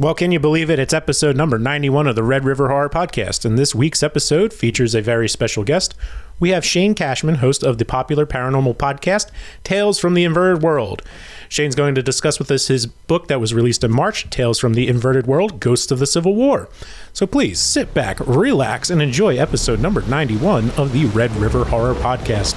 Well, can you believe it? It's episode number 91 of the Red River Horror Podcast, and this week's episode features a very special guest. We have Shane Cashman, host of the popular paranormal podcast, Tales from the Inverted World. Shane's going to discuss with us his book that was released in March, Tales from the Inverted World Ghosts of the Civil War. So please sit back, relax, and enjoy episode number 91 of the Red River Horror Podcast.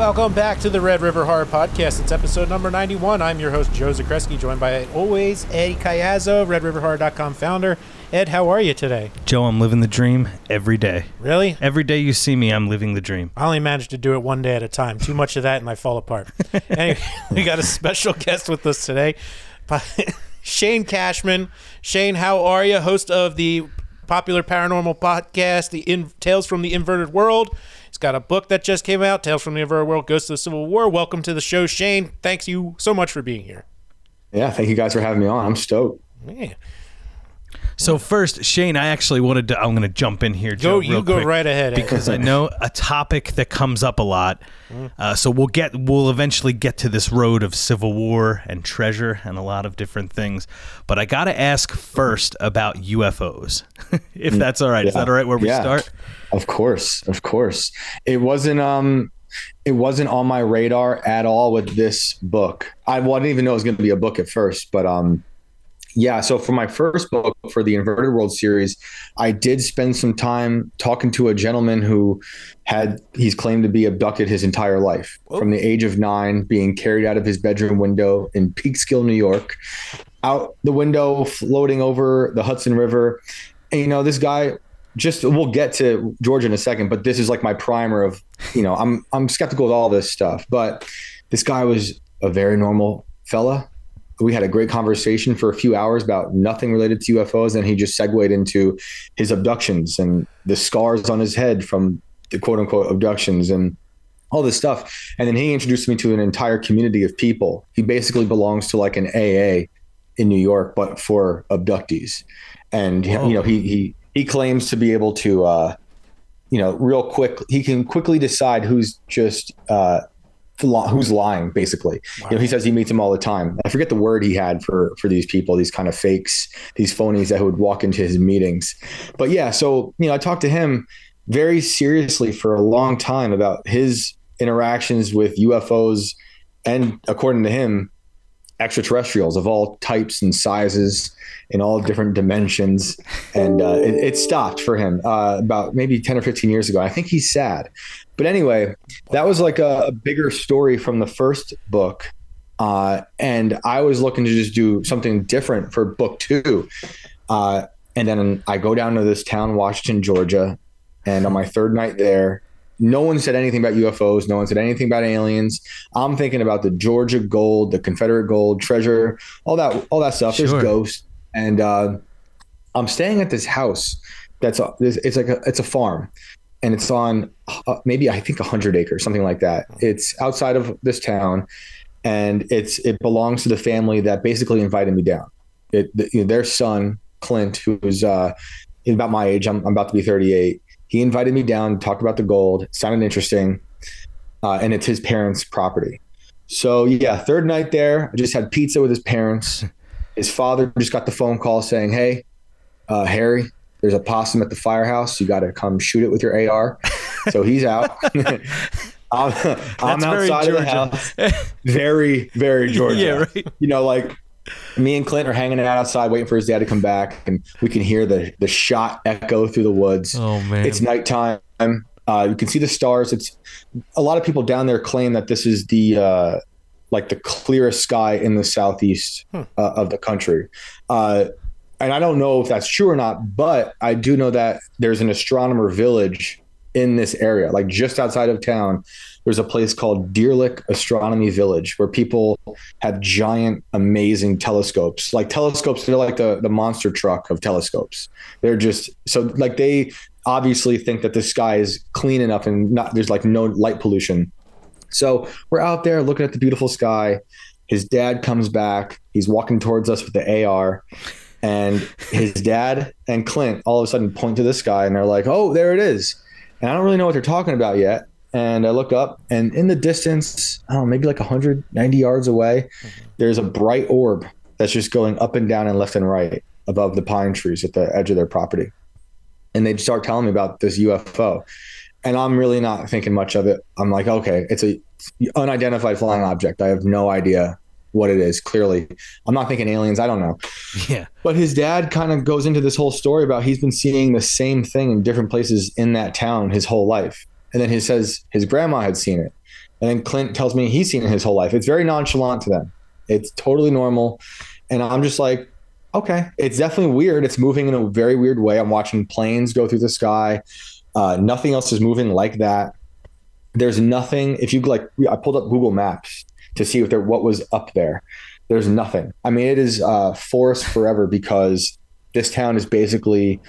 Welcome back to the Red River Horror Podcast. It's episode number 91. I'm your host, Joe Zakreski, joined by always Eddie Cayazzo, RedRiverHorror.com founder. Ed, how are you today? Joe, I'm living the dream every day. Really? Every day you see me, I'm living the dream. I only managed to do it one day at a time. Too much of that and I fall apart. anyway, we got a special guest with us today, Shane Cashman. Shane, how are you? Host of the popular paranormal podcast, The In- Tales from the Inverted World. He's got a book that just came out, Tales from the Inverted World, Ghosts of the Civil War. Welcome to the show, Shane. Thanks you so much for being here. Yeah, thank you guys for having me on. I'm stoked. Yeah. So first, Shane, I actually wanted to. I'm going to jump in here. Joe, Go, you real go quick, right ahead. Because I know a topic that comes up a lot. Uh, so we'll get. We'll eventually get to this road of civil war and treasure and a lot of different things. But I got to ask first about UFOs, if that's all right. Is that all right? Where we Yeah. start? Of course, of course. It wasn't um it wasn't on my radar at all with this book. I well, I didn't even know it was going to be a book at first, but um yeah, so for my first book for the Inverted World series, I did spend some time talking to a gentleman who had he's claimed to be abducted his entire life from the age of 9 being carried out of his bedroom window in Peekskill, New York, out the window floating over the Hudson River. And you know, this guy just we'll get to Georgia in a second, but this is like my primer of, you know, I'm I'm skeptical of all this stuff. But this guy was a very normal fella. We had a great conversation for a few hours about nothing related to UFOs, and he just segued into his abductions and the scars on his head from the quote unquote abductions and all this stuff. And then he introduced me to an entire community of people. He basically belongs to like an AA in New York, but for abductees. And Whoa. you know, he he he claims to be able to uh, you know, real quick he can quickly decide who's just uh who's lying basically. You know, he says he meets them all the time. I forget the word he had for for these people, these kind of fakes, these phonies that would walk into his meetings. But yeah, so you know, I talked to him very seriously for a long time about his interactions with UFOs and according to him extraterrestrials of all types and sizes in all different dimensions. And uh, it, it stopped for him uh, about maybe 10 or 15 years ago. I think he's sad. But anyway that was like a, a bigger story from the first book. Uh, and i was looking to just do something different for book two. Uh, and then i go down to this town washington georgia. And on my third night there no one said anything about UFOs. No one said anything about aliens. I'm thinking about the Georgia gold, the Confederate gold, treasure, all that, all that stuff. Sure. There's ghosts, and uh, I'm staying at this house. That's a, it's like a, it's a farm, and it's on uh, maybe I think hundred acres, something like that. It's outside of this town, and it's it belongs to the family that basically invited me down. It, the, you know, their son Clint, who's uh, about my age. I'm, I'm about to be 38 he invited me down talked about the gold sounded interesting uh, and it's his parents property. So yeah third night there i just had pizza with his parents. His father just got the phone call saying hey uh, harry there's a possum at the firehouse. You got to come shoot it with your ar so he's out. I'm, I'm outside of the house. Very very georgia. Yeah, right. you know like me and Clint are hanging out outside waiting for his dad to come back, and we can hear the the shot echo through the woods. Oh man, It's nighttime. Uh, you can see the stars. It's a lot of people down there claim that this is the uh, like the clearest sky in the southeast uh, of the country. Uh, and I don't know if that's true or not, but I do know that there's an astronomer village in this area, like just outside of town. There's a place called Deerlick Astronomy Village where people have giant, amazing telescopes. Like telescopes, they're like the, the monster truck of telescopes. They're just so like they obviously think that the sky is clean enough and not there's like no light pollution. So we're out there looking at the beautiful sky. His dad comes back. He's walking towards us with the AR. And his dad and Clint all of a sudden point to the sky and they're like, oh, there it is. and I don't really know what they're talking about yet. And I look up, and in the distance, I don't know, maybe like 190 yards away, mm-hmm. there's a bright orb that's just going up and down and left and right above the pine trees at the edge of their property. And they start telling me about this UFO. And I'm really not thinking much of it. I'm like, okay, it's a unidentified flying object. I have no idea what it is. Clearly, I'm not thinking aliens. I don't know. Yeah. But his dad kind of goes into this whole story about he's been seeing the same thing in different places in that town his whole life. And then he says his grandma had seen it. And then Clint tells me he's seen it his whole life. It's very nonchalant to them. It's totally normal. And I'm just like, okay, it's definitely weird. It's moving in a very weird way. I'm watching planes go through the sky. Uh, nothing else is moving like that. There's nothing. If you like, I pulled up Google Maps to see if there what was up there. There's nothing. I mean, it is uh, forest forever because this town is basically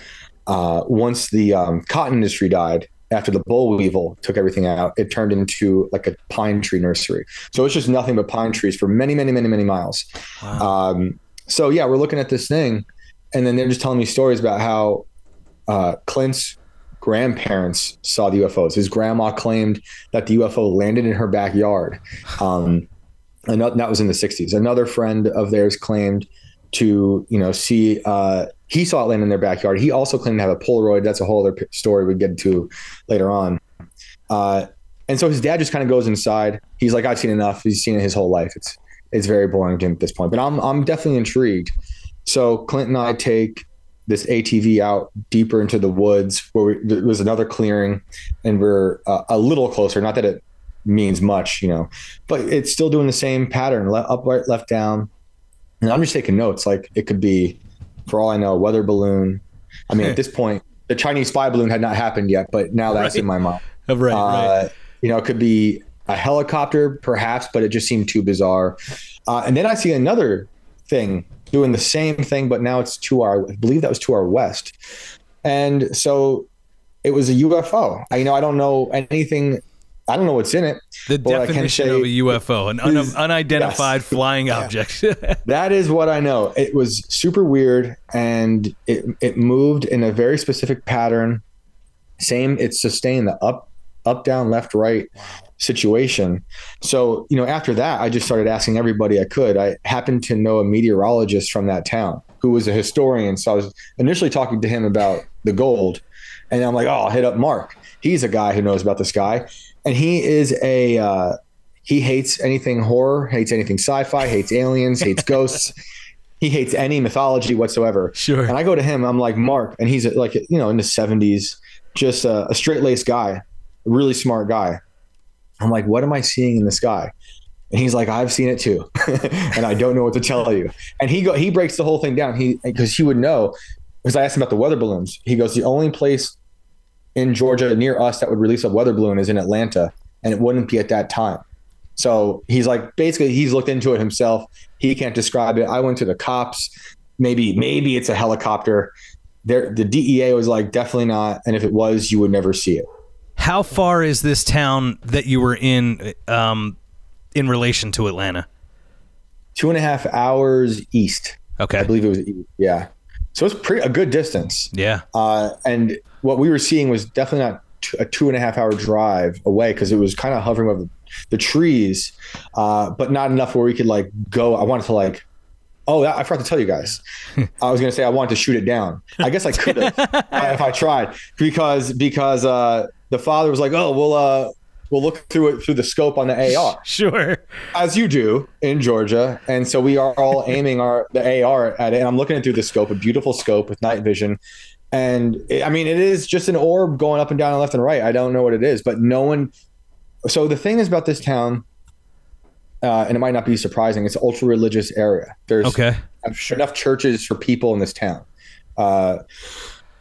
uh, once the um, cotton industry died after the boll weevil took everything out, it turned into like a pine tree nursery. So it's just nothing but pine trees for many, many, many, many miles. Wow. Um, so yeah, we're looking at this thing, and then they're just telling me stories about how uh, Clint's grandparents saw the UFOs. His grandma claimed that the UFO landed in her backyard. Um, and that was in the 60s. Another friend of theirs claimed to, you know, see, uh, he saw it land in their backyard. He also claimed to have a Polaroid. That's a whole other story we get to later on. Uh, and so his dad just kind of goes inside. He's like, I've seen enough. He's seen it his whole life. It's it's very boring to him at this point. But I'm I'm definitely intrigued. So Clint and I take this ATV out deeper into the woods where we, there was another clearing, and we're uh, a little closer. Not that it means much, you know, but it's still doing the same pattern: up, right, left, down. And I'm just taking notes. Like it could be, for all I know, weather balloon. I mean, at this point, the Chinese spy balloon had not happened yet, but now that's right. in my mind. Right, uh, right. You know, it could be a helicopter, perhaps, but it just seemed too bizarre. Uh, and then I see another thing doing the same thing, but now it's to our, I believe that was to our west. And so it was a UFO. I, you know, I don't know anything. I don't know what's in it. The definition of a UFO, an un- unidentified yes. flying object. that is what I know. It was super weird, and it it moved in a very specific pattern. Same, it sustained the up, up, down, left, right. Situation. So, you know, after that, I just started asking everybody I could. I happened to know a meteorologist from that town who was a historian. So I was initially talking to him about the gold. And I'm like, oh, I'll hit up Mark. He's a guy who knows about the sky. And he is a, uh, he hates anything horror, hates anything sci fi, hates aliens, hates ghosts. He hates any mythology whatsoever. Sure. And I go to him, I'm like, Mark, and he's like, you know, in his 70s, just a, a straight laced guy, really smart guy. I'm like, what am I seeing in the sky? And he's like, I've seen it too, and I don't know what to tell you. And he go, he breaks the whole thing down. He because he would know because I asked him about the weather balloons. He goes, the only place in Georgia near us that would release a weather balloon is in Atlanta, and it wouldn't be at that time. So he's like, basically, he's looked into it himself. He can't describe it. I went to the cops. Maybe, maybe it's a helicopter. There, the DEA was like, definitely not. And if it was, you would never see it. How far is this town that you were in um, in relation to Atlanta? Two and a half hours east. Okay, I believe it was east. Yeah, so it's pretty a good distance. Yeah, uh, and what we were seeing was definitely not a two and a half hour drive away because it was kind of hovering over the trees, uh, but not enough where we could like go. I wanted to like Oh, I forgot to tell you guys. I was going to say I wanted to shoot it down. I guess I could have if I tried because because uh, the father was like, "Oh, we'll uh, we'll look through it through the scope on the AR." Sure, as you do in Georgia, and so we are all aiming our the AR at it, and I'm looking it through the scope, a beautiful scope with night vision. And it, I mean, it is just an orb going up and down and left and right. I don't know what it is, but no one. So the thing is about this town, uh, and it might not be surprising. It's an ultra religious area. There's okay. Sure. enough churches for people in this town. Uh,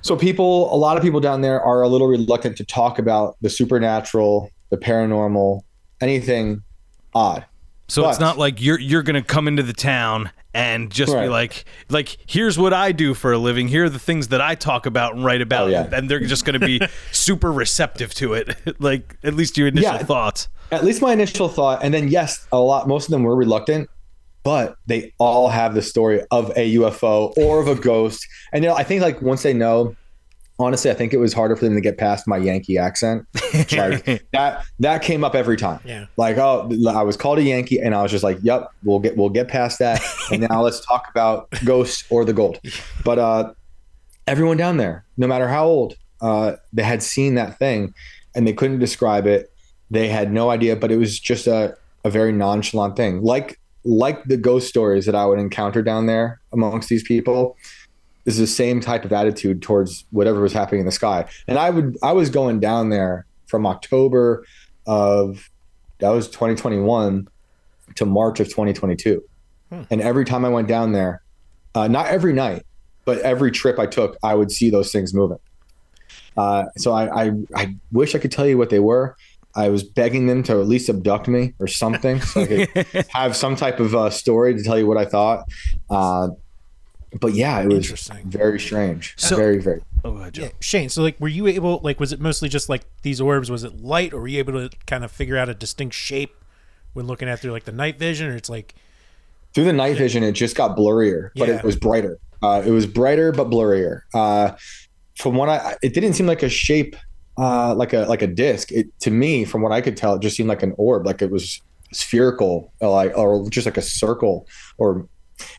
so people, a lot of people down there are a little reluctant to talk about the supernatural, the paranormal, anything odd. So but, it's not like you're you're gonna come into the town and just right. be like like here's what I do for a living. Here are the things that I talk about and write about, oh, yeah. and they're just gonna be super receptive to it. like at least your initial yeah, thoughts. At least my initial thought, and then yes, a lot. Most of them were reluctant, but they all have the story of a UFO or of a ghost. And you know, I think like once they know, honestly, I think it was harder for them to get past my Yankee accent. like that that came up every time. Yeah. Like, oh, I was called a Yankee, and I was just like, "Yep, we'll get we'll get past that." and now let's talk about ghosts or the gold. But uh, everyone down there, no matter how old, uh, they had seen that thing, and they couldn't describe it. They had no idea, but it was just a a very nonchalant thing, like like the ghost stories that I would encounter down there amongst these people is the same type of attitude towards whatever was happening in the sky. And I would I was going down there from October of that was 2021 to March of 2022. Hmm. And every time I went down there, uh, not every night, but every trip I took, I would see those things moving. Uh, so I, I, I wish I could tell you what they were. I was begging them to at least abduct me or something, so I could have some type of uh, story to tell you what I thought. But yeah, it was interesting. very strange. So, very, very. Oh, ahead, yeah, Shane. So, like, were you able? Like, was it mostly just like these orbs? Was it light, or were you able to kind of figure out a distinct shape when looking at through like the night vision, or it's like through the night vision, it just got blurrier, but yeah. it was brighter. Uh, it was brighter but blurrier. Uh, from what I, it didn't seem like a shape, uh, like a like a disc. It to me, from what I could tell, it just seemed like an orb, like it was spherical, like or just like a circle, or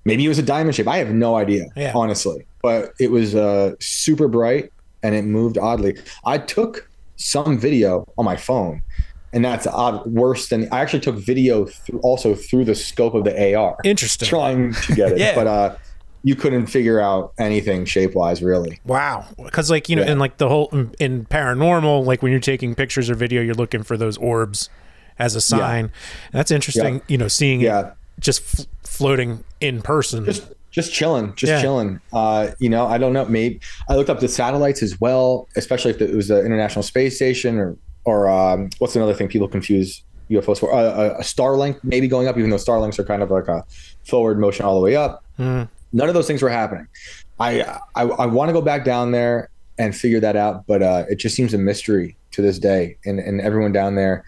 maybe it was a diamond shape. I have no idea, yeah. honestly. But it was uh, super bright and it moved oddly. I took some video on my phone, and that's odd, worse than I actually took video through, also through the scope of the AR. Interesting. Trying to get it, yeah. but uh, you couldn't figure out anything shape wise, really. Wow, because like you know, yeah. in like the whole in paranormal, like when you're taking pictures or video, you're looking for those orbs as a sign. Yeah. That's interesting. You know, seeing yeah. it just f- floating in person. Just just chilling, just yeah. chilling. Uh, you know, I don't know. Maybe I looked up the satellites as well, especially if it was the International Space Station or or um, what's another thing people confuse UFOs for? Uh, a Starlink maybe going up, even though Starlinks are kind of like a forward motion all the way up. Mm. None of those things were happening. I I, I want to go back down there and figure that out, but uh, it just seems a mystery to this day, and and everyone down there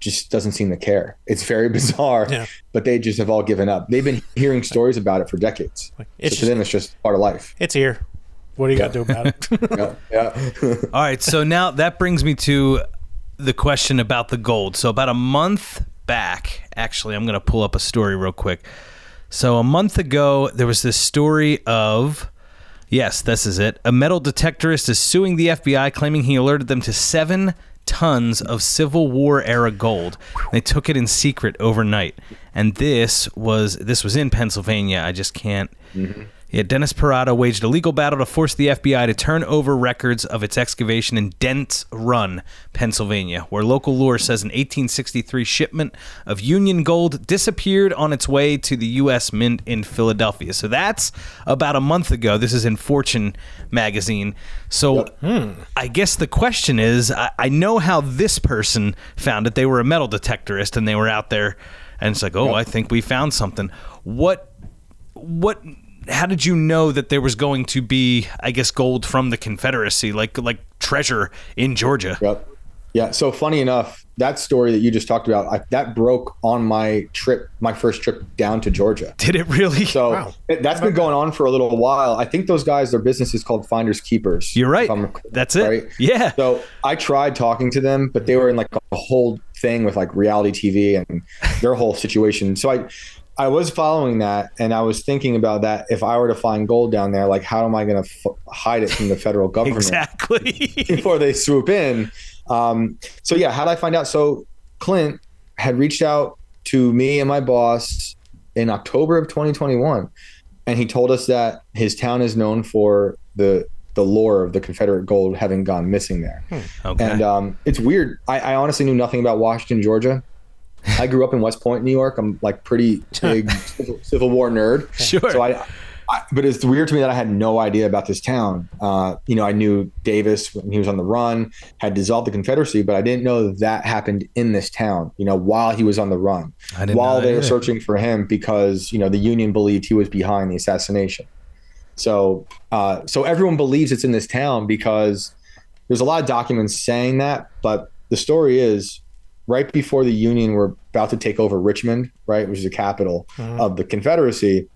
just doesn't seem to care. It's very bizarre, yeah. but they just have all given up. They've been hearing stories about it for decades. It's so to them, it's just part of life. It's here. What do you yeah. got to do about it? yeah. yeah. all right. So now that brings me to the question about the gold. So about a month back, actually, I'm going to pull up a story real quick. So a month ago, there was this story of. Yes, this is it. A metal detectorist is suing the FBI, claiming he alerted them to seven tons of Civil War era gold. They took it in secret overnight, and this was this was in Pennsylvania. I just can't. Mm-hmm. Yeah, Dennis Parada waged a legal battle to force the FBI to turn over records of its excavation in Dents Run, Pennsylvania, where local lore says an 1863 shipment of Union gold disappeared on its way to the U.S. Mint in Philadelphia. So that's about a month ago. This is in Fortune magazine. So hmm, I guess the question is I, I know how this person found it. They were a metal detectorist and they were out there, and it's like, oh. I think we found something. What? What how did you know that there was going to be, I guess, gold from the Confederacy, like like treasure in Georgia? Yep. Yeah. So funny enough, that story that you just talked about, I, that broke on my trip, my first trip down to Georgia. Did it really? So wow. it, that's been going on for a little while. I think those guys, their business is called Finders Keepers. You're right. That's it. Right? Yeah. So I tried talking to them, but they were in like a whole thing with like reality TV and their whole situation. So I, I was following that, and I was thinking about that. If I were to find gold down there, like how am I going to f- hide it from the federal government exactly before they swoop in? Um, so yeah, how did I find out? So Clint had reached out to me and my boss in October of 2021, and he told us that his town is known for the the lore of the Confederate gold having gone missing there. Hmm. Okay. And um, it's weird. I, I honestly knew nothing about Washington, Georgia. I grew up in West Point, New York. I'm like pretty big Civil, Civil, War nerd. Sure. So I, I, but it's weird to me that I had no idea about this town. Uh, you know, I knew Davis when he was on the run had dissolved the Confederacy, but I didn't know that happened in this town. You know, while he was on the run, while they were searching for him because you know the Union believed he was behind the assassination. So, uh, so everyone believes it's in this town because there's a lot of documents saying that, but the story is right before the Union were about to take over Richmond, right, which is the capital mm-hmm. of the Confederacy,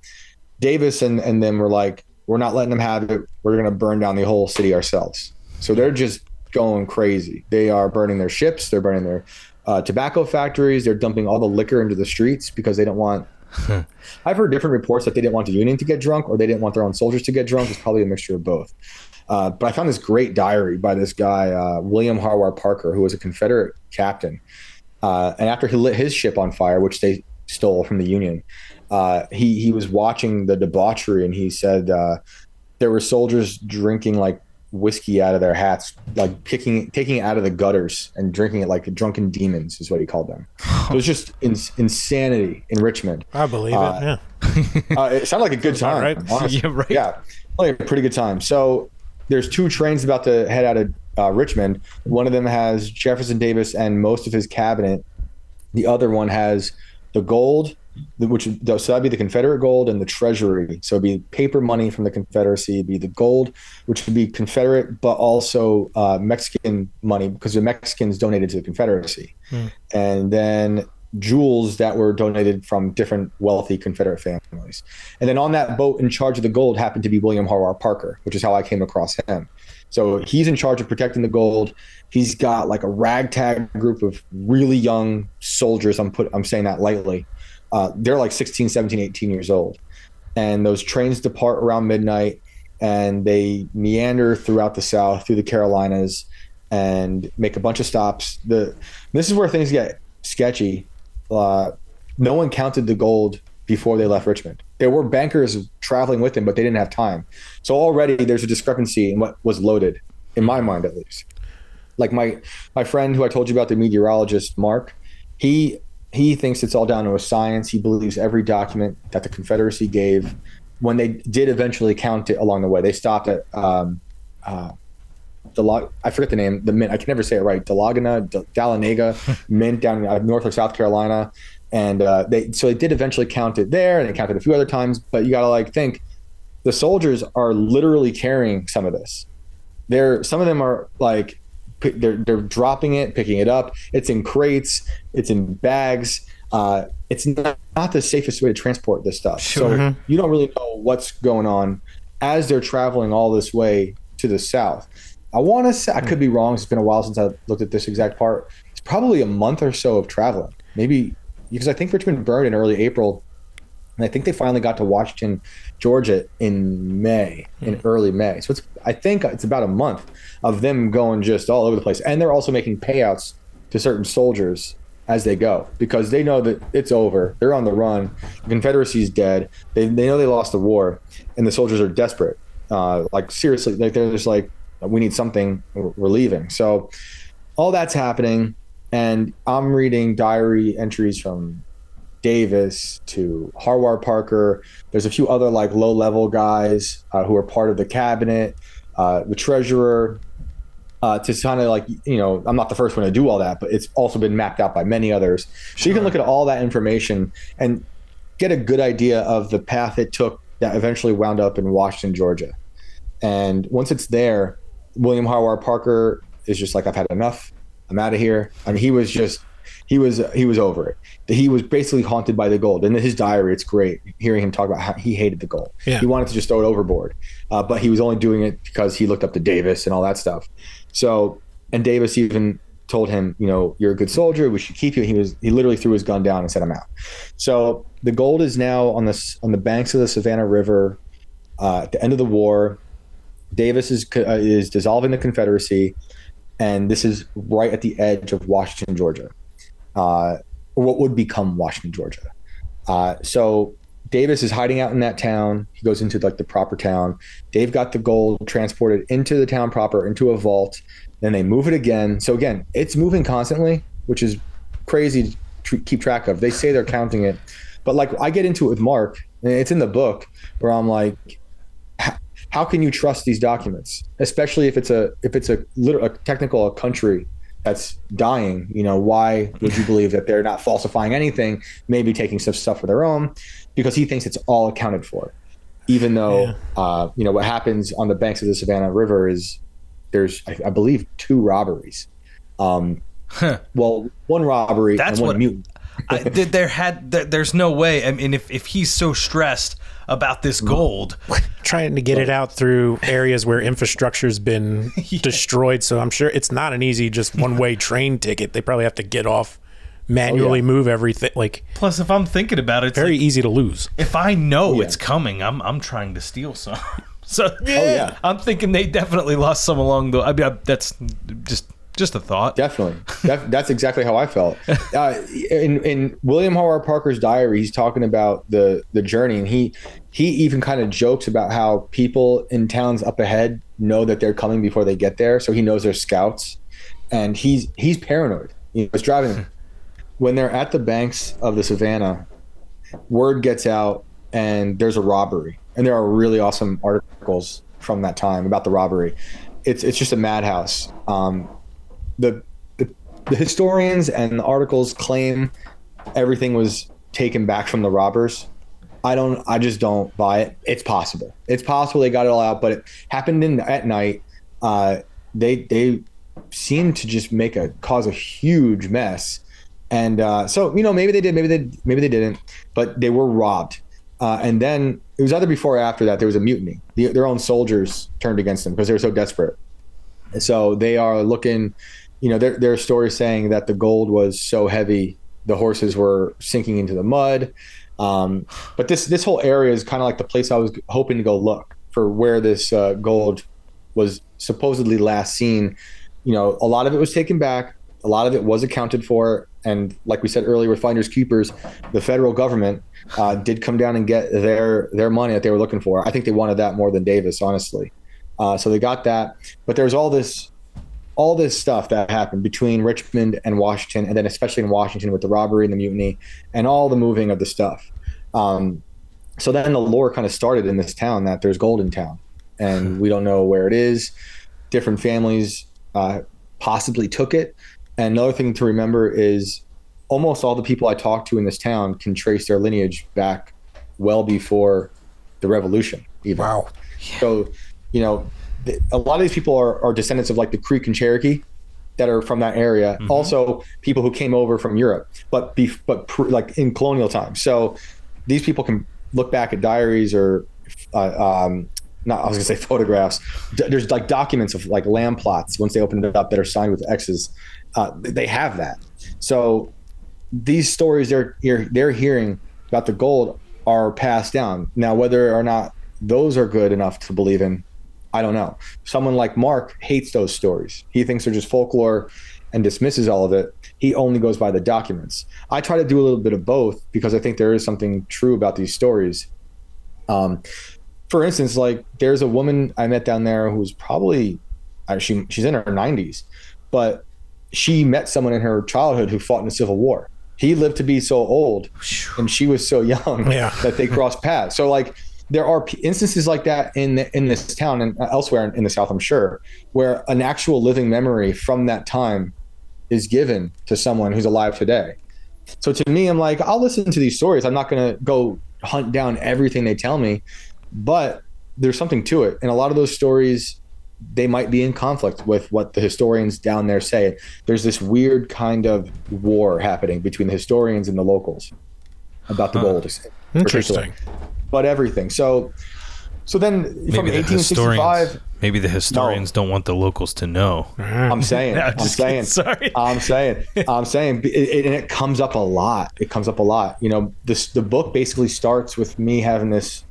Davis and, and them were like, We're not letting them have it. We're going to burn down the whole city ourselves. So they're just going crazy. They are burning their ships. They're burning their uh, tobacco factories. They're dumping all the liquor into the streets because they don't want. I've heard different reports that they didn't want the Union to get drunk or they didn't want their own soldiers to get drunk. It's probably a mixture of both. Uh, but I found this great diary by this guy, uh, William Harwar Parker, who was a Confederate captain. Uh, and after he lit his ship on fire, which they stole from the Union, uh, he he was watching the debauchery, and he said uh, there were soldiers drinking like whiskey out of their hats, like picking taking it out of the gutters and drinking it like drunken demons, is what he called them. it was just in, insanity in Richmond. I believe it. Yeah, uh, it sounded like a good time. right. honestly. Yeah, right. Yeah, like a pretty good time. So there's two trains about to head out of uh, Richmond. One of them has Jefferson Davis and most of his cabinet. The other one has the gold, which so that'd be the Confederate gold and the Treasury. So it'd be paper money from the Confederacy. It'd be the gold, which would be Confederate, but also uh, Mexican money because the Mexicans donated to the Confederacy, and then jewels that were donated from different wealthy Confederate families. And then on that boat in charge of the gold happened to be William Harwar Parker, which is how I came across him. So he's in charge of protecting the gold. He's got like a ragtag group of really young soldiers. I'm put I'm saying that lightly. Uh, they're like 16, 17, 18 years old. And those trains depart around midnight and they meander throughout the South, through the Carolinas, and make a bunch of stops. The this is where things get sketchy. Uh, no one counted the gold before they left Richmond. There were bankers traveling with him, but they didn't have time. So already there's a discrepancy in what was loaded, in my mind at least. Like my my friend who I told you about, the meteorologist Mark, he he thinks it's all down to a science. He believes every document that the Confederacy gave. When they did eventually count it along the way, they stopped at um, uh, Delag- I forget the name, the mint. I can never say it right. Delagana, D- Dahlonega Mint down in uh, Norfolk, South Carolina, and uh, they so they did eventually count it there, and they counted a few other times. But you got to like think, the soldiers are literally carrying some of this. They're some of them are like they're they're dropping it, picking it up. It's in crates, it's in bags. Uh, it's not, not the safest way to transport this stuff. So you don't really know what's going on as they're traveling all this way to the south. I want to say I could be wrong. It's been a while since I looked at this exact part. It's probably a month or so of traveling, maybe because I think Richmond burned in early April, and I think they finally got to Washington, Georgia in May, in early May. So it's I think it's about a month of them going just all over the place, and they're also making payouts to certain soldiers as they go because they know that it's over. They're on the run. The Confederacy's dead. They, they know they lost the war, and the soldiers are desperate. Uh, like seriously, like they're just like, we need something. We're leaving. So all that's happening, and I'm reading diary entries from Davis to Harwar Parker. There's a few other like low level guys uh, who are part of the cabinet, uh, the treasurer. Uh, to kind of like you know, I'm not the first one to do all that, but it's also been mapped out by many others. So you can look at all that information and get a good idea of the path it took that eventually wound up in Washington, Georgia. And once it's there, William Harwar Parker is just like, I've had enough. I'm out of here. I mean, he was just, he was, he was over it. He was basically haunted by the gold. And in his diary, it's great hearing him talk about how he hated the gold. Yeah. He wanted to just throw it overboard, uh, but he was only doing it because he looked up to Davis and all that stuff. So, and Davis even told him, you know, you're a good soldier. We should keep you. He was, he literally threw his gun down and said, I'm out. So the gold is now on the on the banks of the Savannah River. Uh, at the end of the war, Davis is uh, is dissolving the Confederacy, and this is right at the edge of Washington, Georgia, uh, what would become Washington, Georgia. Uh, so Davis is hiding out in that town. He goes into like the proper town. They've got the gold transported into the town proper, into a vault. Then they move it again. So again, it's moving constantly, which is crazy to keep track of. They say they're counting it, but like I get into it with Mark, and it's in the book where I'm like, how can you trust these documents, especially if it's a if it's a, lit- a technical a country that's dying? You know, why would you believe that they're not falsifying anything? Maybe taking some stuff for their own, because he thinks it's all accounted for. Even though, Yeah. uh, you know, what happens on the banks of the Savannah River is there's, I, I believe, two robberies. Um, Huh. well, one robbery That's and one what- mutant. I, there had there's no way. I mean, if if he's so stressed about this gold, trying to get it out through areas where infrastructure's been yeah. destroyed, so I'm sure it's not an easy just one way train ticket. They probably have to get off manually oh, yeah. move everything. Like plus, if I'm thinking about it, it's very like, easy to lose. If I know yeah. it's coming, I'm I'm trying to steal some. so yeah, oh, yeah, I'm thinking they definitely lost some along the. I mean, that's just just a thought. Definitely, that's exactly how I felt. Uh, in in William Howard Parker's diary, he's talking about the the journey, and he he even kind of jokes about how people in towns up ahead know that they're coming before they get there, so he knows they're scouts, and he's he's paranoid. You know, driving when they're at the banks of the Savannah. Word gets out, and there's a robbery, and there are really awesome articles from that time about the robbery. It's it's just a madhouse. Um, the, the, the historians and the articles claim everything was taken back from the robbers. I don't. I just don't buy it. It's possible. It's possible they got it all out, but it happened in at night. Uh, they they seemed to just make a cause a huge mess, and uh, so you know maybe they did, maybe they maybe they didn't, but they were robbed. Uh, and then it was either before or after that there was a mutiny. The, their own soldiers turned against them because they were so desperate. so they are looking you know, there, there are stories saying that the gold was so heavy, the horses were sinking into the mud. Um, but this this whole area is kind of like the place I was hoping to go look for where this uh, gold was supposedly last seen. You know, a lot of it was taken back, a lot of it was accounted for, and like we said earlier with finders keepers, the federal government uh, did come down and get their their money that they were looking for. I think they wanted that more than Davis, honestly. Uh, so they got that, but there's all this all this stuff that happened between Richmond and Washington, and then especially in Washington with the robbery and the mutiny and all the moving of the stuff. Um, so then the lore kind of started in this town that there's gold in town, and we don't know where it is. Different families uh, possibly took it. And another thing to remember is almost all the people I talked to in this town can trace their lineage back well before the revolution. Even. Wow. So, you know, a lot of these people are, are descendants of like the Creek and Cherokee that are from that area. Mm-hmm. Also, people who came over from Europe, but be, but pr- like in colonial times. So these people can look back at diaries or uh, um, not I was gonna say photographs. There's like documents of like land plots once they open it up that are signed with X's. Uh, they have that. So these stories they're they're hearing about the gold are passed down. Now, whether or not those are good enough to believe in, I don't know. Someone like Mark hates those stories. He thinks they're just folklore and dismisses all of it. He only goes by the documents. I try to do a little bit of both because I think there is something true about these stories. Um, for instance, like there's a woman I met down there who's probably uh, she she's in her 90s, but she met someone in her childhood who fought in the Civil War. He lived to be so old, and she was so young yeah. that they crossed paths. So like there are instances like that in the, in this town and elsewhere in the South, I'm sure, where an actual living memory from that time is given to someone who's alive today. So to me, I'm like, I'll listen to these stories. I'm not going to go hunt down everything they tell me, but there's something to it. And a lot of those stories, they might be in conflict with what the historians down there say. There's this weird kind of war happening between the historians and the locals about the huh. gold. Interesting but everything. So, so then maybe from 1865, maybe the historians no. don't want the locals to know. Ah. I'm saying, no, I'm, I'm saying, sorry, I'm saying, I'm saying, it, it, and it comes up a lot. It comes up a lot. You know, this the book basically starts with me having this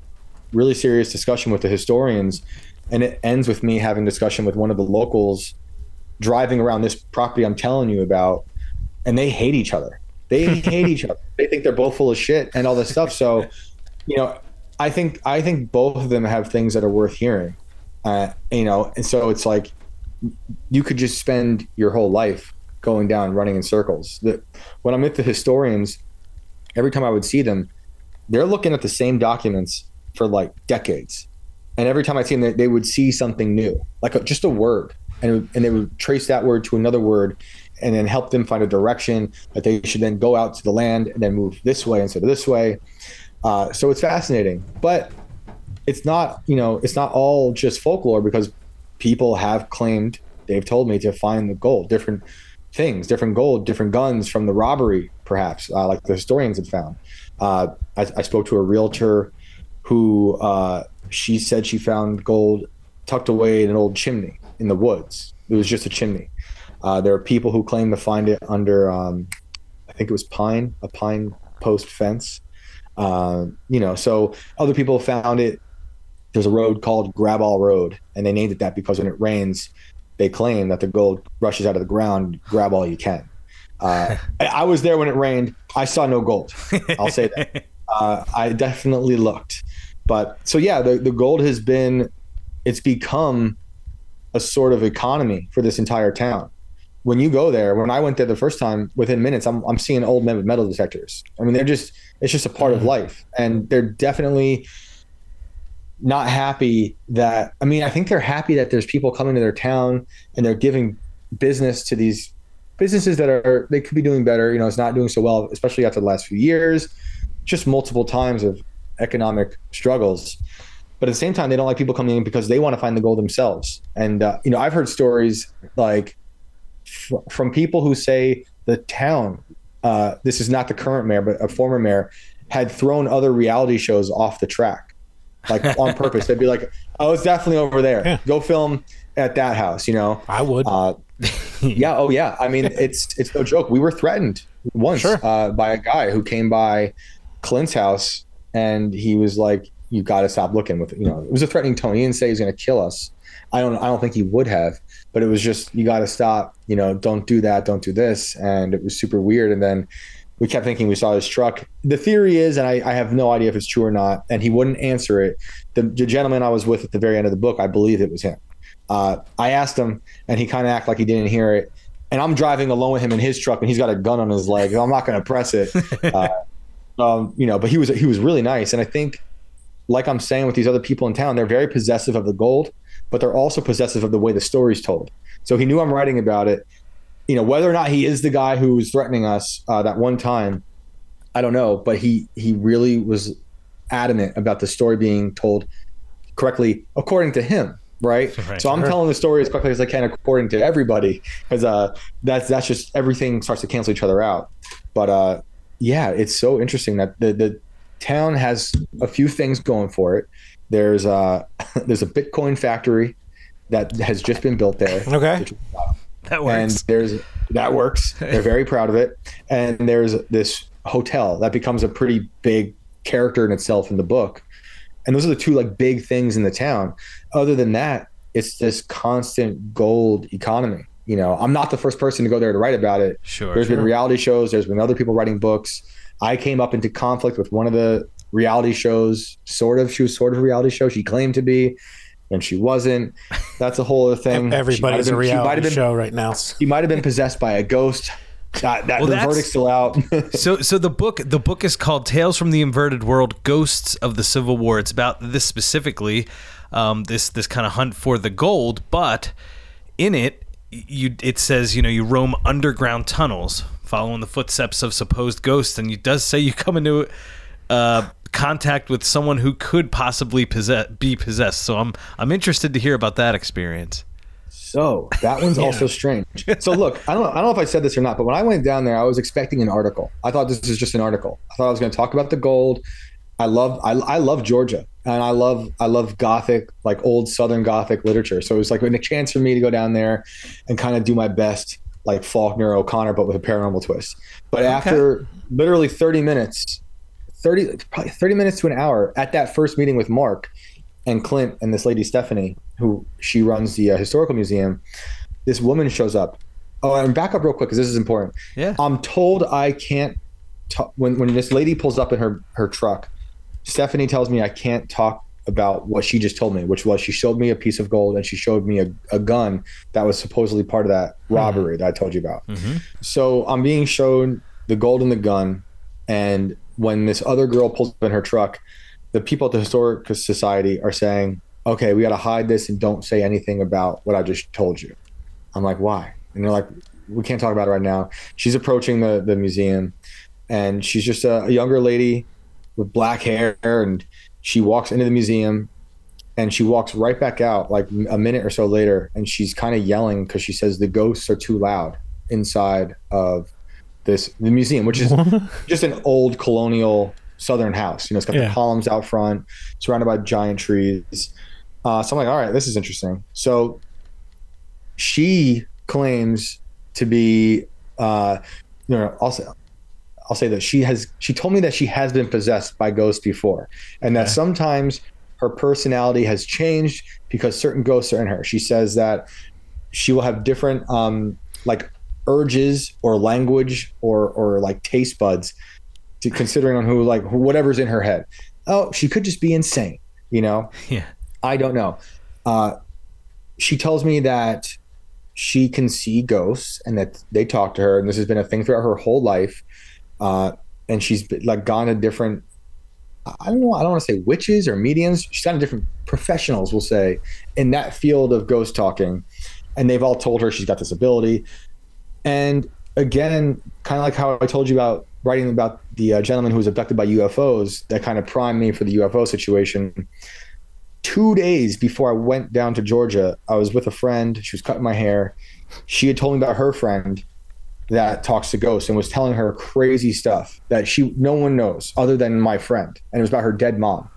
really serious discussion with the historians, and it ends with me having discussion with one of the locals driving around this property I'm telling you about, and they hate each other. They hate each other. They think they're both full of shit and all this stuff. So, you know, I think I think both of them have things that are worth hearing. Uh, you know, and so it's like you could just spend your whole life going down running in circles. The, when I'm with the historians, every time I would see them, they're looking at the same documents for like decades, and every time I see them, they, they would see something new, like a, just a word, and and they would trace that word to another word, and then help them find a direction that they should then go out to the land and then move this way instead of this way. Uh, so it's fascinating, but it's not, you know, it's not all just folklore because people have claimed, they've told me to find the gold, different things, different gold, different guns from the robbery perhaps, uh, like the historians had found. Uh, I, I, spoke to a realtor who uh, she said she found gold tucked away in an old chimney in the woods. It was just a chimney. Uh, there are people who claim to find it under, um, I think it was pine, a pine post fence. Uh, you know, so other people found it. There's a road called Graball Road, and they named it that because when it rains, they claim that the gold rushes out of the ground. Grab all you can. Uh, I was there when it rained. I saw no gold. I'll say that. Uh, I definitely looked, but so yeah, the the gold has been, it's become a sort of economy for this entire town. When you go there, when I went there the first time, within minutes, I'm I'm seeing old metal detectors. I mean, they're just it's just a part mm-hmm. of life, and they're definitely not happy that I mean, I think they're happy that there's people coming to their town and they're giving business to these businesses that are they could be doing better. You know, it's not doing so well, especially after the last few years, just multiple times of economic struggles. But at the same time, they don't like people coming in because they want to find the gold themselves. And uh, you know, I've heard stories like f- from people who say the town, uh, this is not the current mayor, but a former mayor, had thrown other reality shows off the track, like on purpose. They'd be like, "Oh, it's definitely over there. Yeah. Go film at that house." You know, I would. Uh, yeah. Oh, yeah. I mean, it's it's no joke. We were threatened once sure. uh, by a guy who came by Clint's house, and he was like, "You got to stop looking with it." You know, it was a threatening tone. He didn't say he's going to kill us. I don't. I don't think he would have. But it was just, you got to stop. You know, don't do that. Don't do this. And it was super weird. And then we kept thinking we saw his truck. The theory is, and I, I, have no idea if it's true or not, and he wouldn't answer it. The, the, gentleman I was with at the very end of the book, I believe it was him. Uh, I asked him, and he kind of acted like he didn't hear it. And I'm driving alone with him in his truck, and he's got a gun on his leg. I'm not going to press it, uh, um, you know. But he was he was really nice, and I think, like I'm saying with these other people in town, they're very possessive of the gold, but they're also possessive of the way the story's told. So he knew I'm writing about it. You know, whether or not he is the guy who was threatening us uh, that one time, I don't know. But he he really was adamant about the story being told correctly according to him right? right. So I'm telling the story as quickly as I can according to everybody, because uh, that's that's just everything starts to cancel each other out. But uh, yeah, it's so interesting that the the town has a few things going for it. There's a there's a Bitcoin factory that has just been built there. Okay, which, uh, that works. And there's that works. They're very proud of it. And there's this hotel that becomes a pretty big character in itself in the book and those are the two like big things in the town. Other than that, it's this constant gold economy. You know, I'm not the first person to go there to write about it. Sure. There's sure. been reality shows. There's been other people writing books. I came up into conflict with one of the reality shows. Sort of, she was sort of a reality show. She claimed to be, and she wasn't. That's a whole other thing. Everybody's been, a reality been, show right now. She might have been possessed by a ghost. That, that well, the verdict's still out. so, so the book the book is called "Tales from the Inverted World: Ghosts of the Civil War." It's about this specifically, um, this this kind of hunt for the gold. But in it, you it says you know you roam underground tunnels, following the footsteps of supposed ghosts, and it does say you come into uh, contact with someone who could possibly possess be possessed. So I'm I'm interested to hear about that experience. So that one's yeah. also strange. So look, I don't, I don't know if I said this or not, but when I went down there, I was expecting an article. I thought this is just an article. I thought I was going to talk about the gold. I love, I, I love Georgia, and I love, I love Gothic, like old Southern Gothic literature. So it was like a chance for me to go down there and kind of do my best, like Faulkner O'Connor, but with a paranormal twist. But okay. after literally 30 minutes, 30, probably 30 minutes to an hour at that first meeting with Mark and Clint and this lady Stephanie, who she runs the uh, historical museum, this woman shows up. Oh, and back up real quick because this is important. Yeah, I'm told I can't. Talk, when when this lady pulls up in her her truck, Stephanie tells me I can't talk about what she just told me, which was she showed me a piece of gold and she showed me a, a gun that was supposedly part of that mm-hmm. robbery mm-hmm. that I told you about. Mm-hmm. So I'm being shown the gold and the gun, and when this other girl pulls up in her truck, the people at the Historic Society are saying, okay, we got to hide this and don't say anything about what I just told you. I'm like, why? And they're like, we can't talk about it right now. She's approaching the, the museum and she's just a, a younger lady with black hair. And she walks into the museum and she walks right back out like a minute or so later. And she's kind of yelling because she says the ghosts are too loud inside of this the museum, which is just an old colonial southern house. You know, it's got Yeah. the columns out front, surrounded by giant trees. Uh, so I'm like, all right, this is interesting. So she claims to be, uh, you know, also. I'll say that she has. She told me that she has been possessed by ghosts before, and that Okay. sometimes her personality has changed because certain ghosts are in her. She says that she will have different, um, like urges or language or or like taste buds, to considering on who like whatever's in her head. Oh, she could just be insane, you know. Yeah. I don't know. Uh, she tells me that she can see ghosts and that they talk to her, and this has been a thing throughout her whole life. Uh, and she's been, like gone to different. I don't know. I don't want to say witches or mediums. She's gone to different professionals, we'll say, in that field of ghost talking, and they've all told her she's got this ability. And again, kind of like how I told you about writing about the uh, gentleman who was abducted by UFOs, that kind of primed me for the UFO situation two days before I went down to Georgia, I was with a friend. She was cutting my hair. She had told me about her friend that talks to ghosts and was telling her crazy stuff that she no one knows other than my friend, and it was about her dead mom.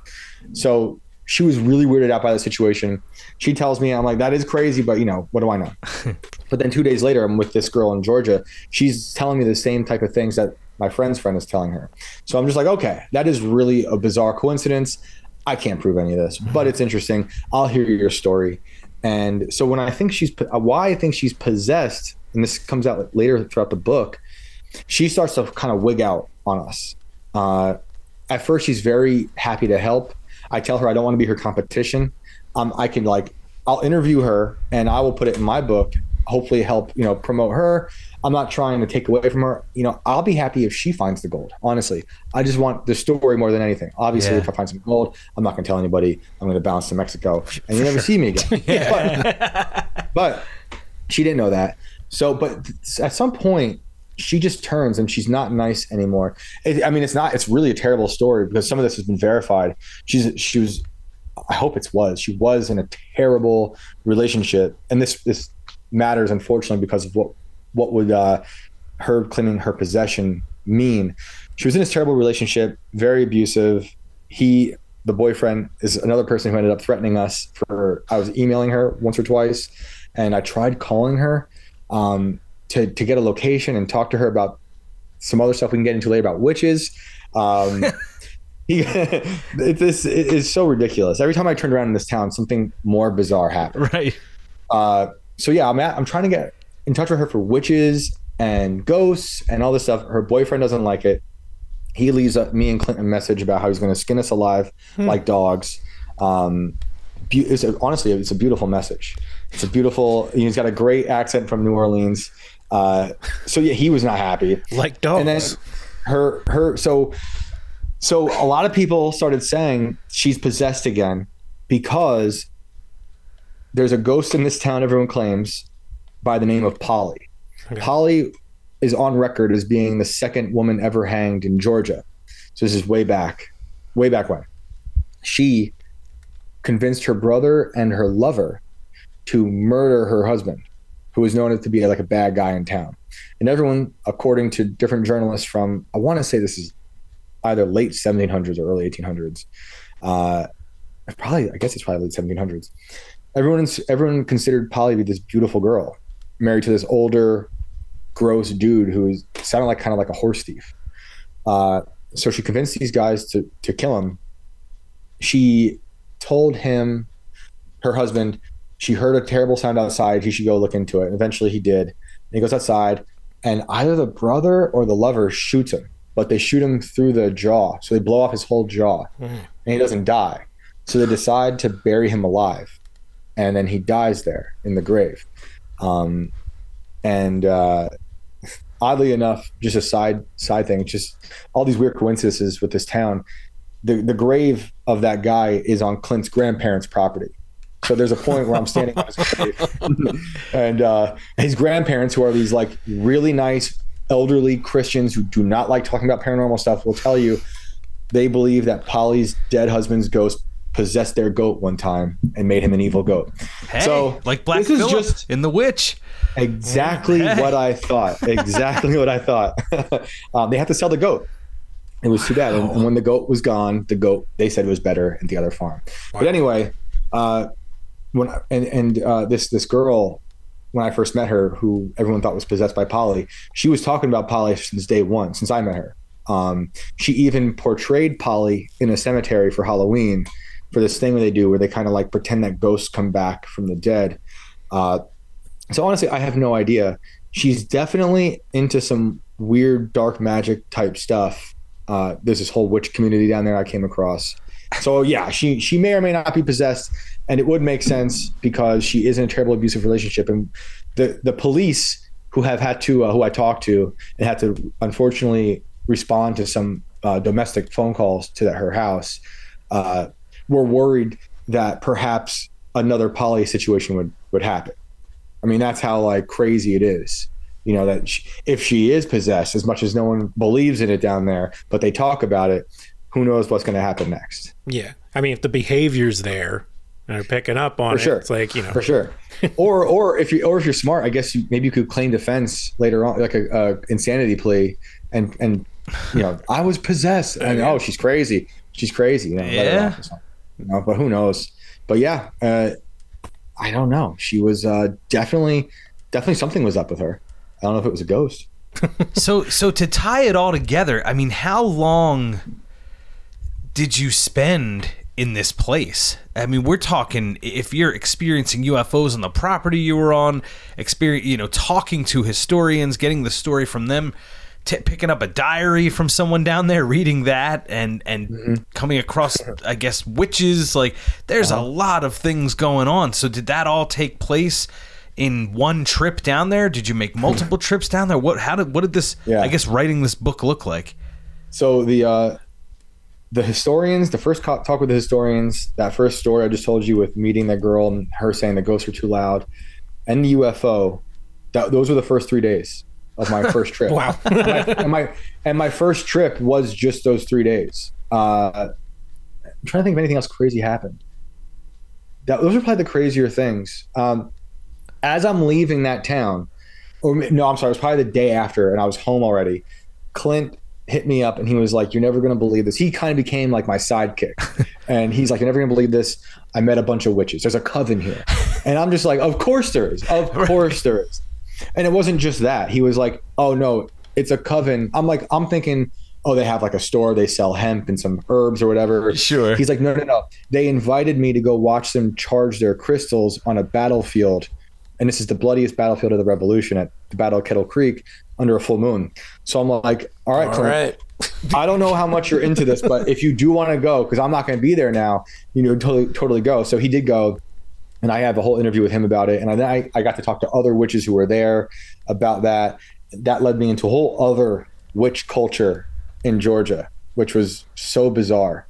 So she was really weirded out by the situation. She tells me, I'm like, that is crazy, but you know, what do I know? but then two days later, I'm with this girl in Georgia. She's telling me the same type of things that my friend's friend is telling her. So I'm just like, okay, that is really a bizarre coincidence. I can't prove any of this, but it's interesting. I'll hear your story. And so when I think she's why I think she's possessed, and this comes out later throughout the book, she starts to kind of wig out on us. Uh, at first, she's very happy to help. I tell her I don't want to be her competition. Um, I can like I'll interview her and I will put it in my book. Hopefully, help you know promote her. I'm not trying to take away from her. You know, I'll be happy if she finds the gold. Honestly, I just want the story more than anything. Obviously, Yeah. if I find some gold, I'm not going to tell anybody. I'm going to bounce to Mexico, and you never see me again. but, but she didn't know that. So, but at some point, she just turns and she's not nice anymore. It, I mean, it's not. It's really a terrible story because some of this has been verified. She's she was. I hope it's was. She was in a terrible relationship, and this this matters unfortunately because of what what would uh, her claiming her possession mean. She was in this terrible relationship, very abusive. He, the boyfriend, is another person who ended up threatening us. For I was emailing her once or twice, and I tried calling her um, to to get a location and talk to her about some other stuff we can get into later about witches. Um, he, it, this it is so ridiculous. Every time I turned around in this town, something more bizarre happened. Right. Uh, so yeah, I'm at, I'm trying to get in touch with her for witches and ghosts and all this stuff. Her boyfriend doesn't like it. He leaves a, me and Clinton a message about how he's going to skin us alive like dogs. Um, be, it's a, honestly, it's a beautiful message. It's a beautiful. He's got a great accent from New Orleans. Uh, so yeah, he was not happy Like dogs. and then her her so so a lot of people started saying she's possessed again because there's a ghost in this town everyone claims by the name of Polly. Okay. Polly is on record as being the second woman ever hanged in Georgia. So this is way back, way back when. She convinced her brother and her lover to murder her husband, who was known to be like a bad guy in town. And everyone, according to different journalists from, I want to say this is either late 1700s or early 1800s. Uh, probably, I guess it's probably late 1700s. Everyone's everyone considered Polly to be this beautiful girl, married to this older, gross dude who was sounded like kind of like a horse thief. Uh, so she convinced these guys to to kill him. She told him, her husband, she heard a terrible sound outside. He should go look into it. And eventually he did. And he goes outside, and either the brother or the lover shoots him, but they shoot him through the jaw. So they blow off his whole jaw, and he doesn't die. So they decide to bury him alive, and then he dies there in the grave. Um, and uh, oddly enough, just a side side thing, just all these weird coincidences with this town. The the grave of that guy is on Clint's grandparents' property. So there's a point where I'm standing on his grave, and uh, his grandparents, who are these like really nice elderly Christians who do not like talking about paranormal stuff, will tell you they believe that Polly's dead husband's ghost possessed their goat one time and made him an evil goat. Hey, so like Black this is just in The Witch. exactly Hey. what I thought. Exactly what I thought. um, they had to sell the goat. It was too bad. And, and when the goat was gone, the goat they said was better at the other farm. But anyway, uh, when and and uh, this this girl, when I first met her, who everyone thought was possessed by Polly, she was talking about Polly since day one, since I met her. Um, she even portrayed Polly in a cemetery for Halloween for this thing that they do where they kind of like pretend that ghosts come back from the dead. Uh, so honestly, I have no idea. She's definitely into some weird dark magic type stuff. Uh, there's this whole witch community down there I came across. So yeah, she she may or may not be possessed, and it would make sense because she is in a terrible abusive relationship, and the the police who have had to uh, who I talked to and had to unfortunately respond to some uh, domestic phone calls to her house uh, were worried that perhaps another Polly situation would would happen. I mean, that's how like crazy it is. You know that she, if she is possessed, as much as no one believes in it down there, but they talk about it, who knows what's going to happen next? Yeah. I mean, if the behavior's there and they're picking up on For it, sure. it's like, you know, For sure. or or if you or if you're smart, I guess you, maybe you could claim defense later on, like a, a insanity plea, and and you know I was possessed, and oh, oh she's crazy, she's crazy, you know, let her Yeah. Off. You know, but who knows? But yeah, uh, I don't know. She was uh, definitely definitely something was up with her. I don't know if it was a ghost. So so to tie it all together, I mean, how long did you spend in this place? I mean, we're talking if you're experiencing UFOs on the property you were on, experience, you know, talking to historians, getting the story from them, t- picking up a diary from someone down there, reading that, and and coming across, I guess, witches. Like, there's a lot of things going on. So, did that all take place? In one trip down there, did you make multiple trips down there? What? How did? What did this? Yeah. I guess writing this book look like? So the uh, the historians, the first co- talk with the historians, that first story I just told you with meeting that girl and her saying the ghosts are too loud, and the UFO, that those were the first three days of my first trip. wow. and, my, and my and my first trip was just those three days. Uh, I'm trying to think if anything else crazy happened. That, those are probably the crazier things. Um, as I'm leaving that town, or no, I'm sorry, it was probably the day after, and I was home already. Clint hit me up and he was like, "You're never gonna believe this." He kind of became like my sidekick, and he's like, "You're never gonna believe this." I met a bunch of witches. There's a coven here, and I'm just like, "Of course there is. Of course there is." And it wasn't just that. He was like, "Oh no, it's a coven." I'm like, I'm thinking, "Oh, they have like a store. They sell hemp and some herbs or whatever." Sure. He's like, "No, no, no. They invited me to go watch them charge their crystals on a battlefield." And this is the bloodiest battlefield of the Revolution at the Battle of Kettle Creek under a full moon. So I'm like, all right, All Clint, right. I don't know how much you're into this, but if you do want to go, because I'm not going to be there now, you know, totally, totally go. So he did go, and I have a whole interview with him about it. And then I, I got to talk to other witches who were there about that. That led me into a whole other witch culture in Georgia, which was so bizarre.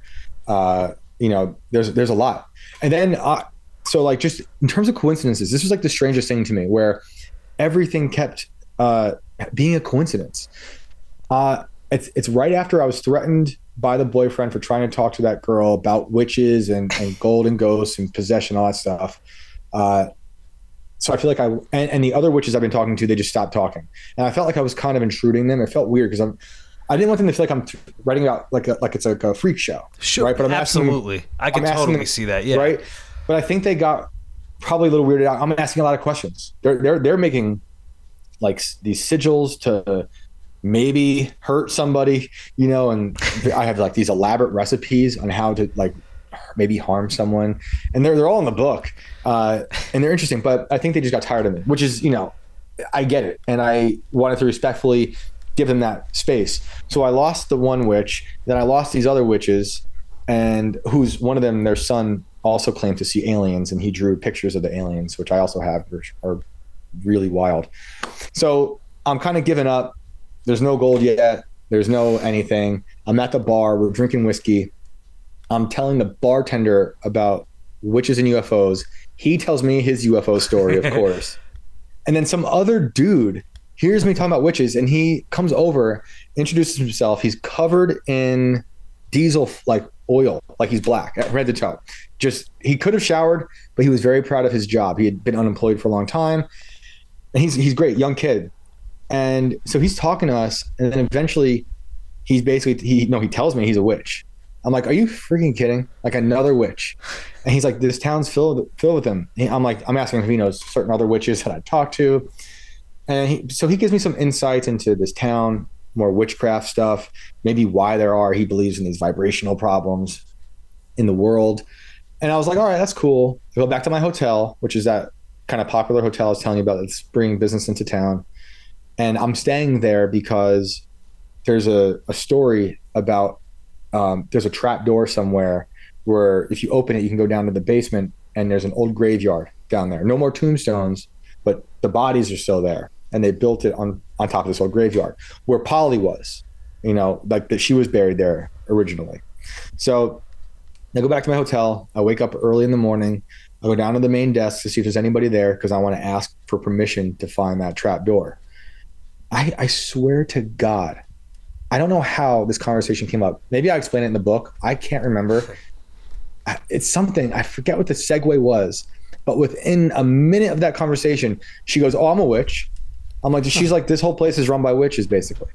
Uh, you know, there's there's a lot, and then uh, so like just in terms of coincidences, this was like the strangest thing to me, where everything kept uh, being a coincidence. Uh, it's it's right after I was threatened by the boyfriend for trying to talk to that girl about witches and, and golden ghosts and possession, all that stuff. Uh, so I feel like I and, and the other witches I've been talking to, they just stopped talking, and I felt like I was kind of intruding them. It felt weird because I'm. I didn't want them to feel like I'm writing about like a, like it's like a freak show, Sure, right? But I'm them- absolutely. I can I'm totally them- see that. Yeah, right? But I think they got probably a little weirded out. I'm asking a lot of questions. They're they're they're making like these sigils to maybe hurt somebody, you know, and I have like these elaborate recipes on how to like maybe harm someone, and they're they're all in the book, uh, and they're interesting. But I think they just got tired of it, which is you know, I get it, and I wanted to respectfully give them that space. So I lost the one witch, then I lost these other witches, and who's one of them, their son also claimed to see aliens, and he drew pictures of the aliens, which I also have, which are really wild. So I'm kind of giving up. There's no gold yet. There's no anything. I'm at the bar. We're drinking whiskey. I'm telling the bartender about witches and UFOs. He tells me his UFO story, of course. And then some other dude hears me talking about witches and he comes over, introduces himself. He's covered in diesel like oil, like he's black, head to toe. Just he could have showered, but he was very proud of his job. He had been unemployed for a long time, and he's he's great, young kid. And so he's talking to us, and then eventually, he's basically he no he tells me he's a witch. I'm like, are you freaking kidding? Like another witch? And he's like, this town's filled filled with them. I'm like, I'm asking if he knows certain other witches that I talked to, and he, so he gives me some insights into this town, more witchcraft stuff, maybe why there are. He believes in these vibrational problems in the world, and I was like, all right, that's cool. I go back to my hotel, which is that kind of popular hotel I was telling you about that's bringing business into town, and I'm staying there because there's a, a story about um, there's a trap door somewhere where if you open it, you can go down to the basement and there's an old graveyard down there. No more tombstones, but the bodies are still there. And they built it on, on top of this old graveyard where Polly was, you know, like that she was buried there originally. So I go back to my hotel. I wake up early in the morning. I go down to the main desk to see if there's anybody there because I want to ask for permission to find that trap door. I, I swear to God, I don't know how this conversation came up. Maybe I explain it in the book. I can't remember. It's something I forget what the segue was, but within a minute of that conversation, she goes, "Oh, I'm a witch." I'm like, she's like, this whole place is run by witches, basically.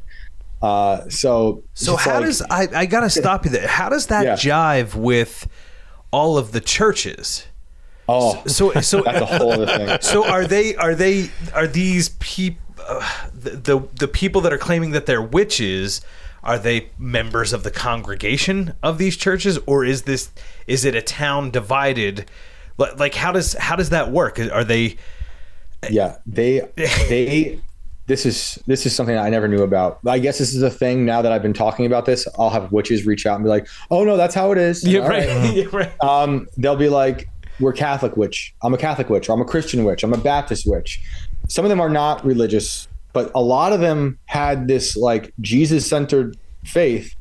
Uh, so, so how like, does I? I gotta stop you there. How does that yeah. jive with all of the churches? Oh, so so that's a whole other thing. So are they? Are they? Are these people? The, the the people that are claiming that they're witches are they members of the congregation of these churches or is this is it a town divided like how does how does that work are they yeah they they this is this is something I never knew about. I guess this is a thing now that I've been talking about this. I'll have witches reach out and be like, "Oh no, that's how it is." Yeah, right. right. yeah, right. Um, they'll be like, "We're Catholic witch. I'm a Catholic witch. Or I'm a Christian witch. I'm a Baptist witch." Some of them are not religious, but a lot of them had this like Jesus centered faith,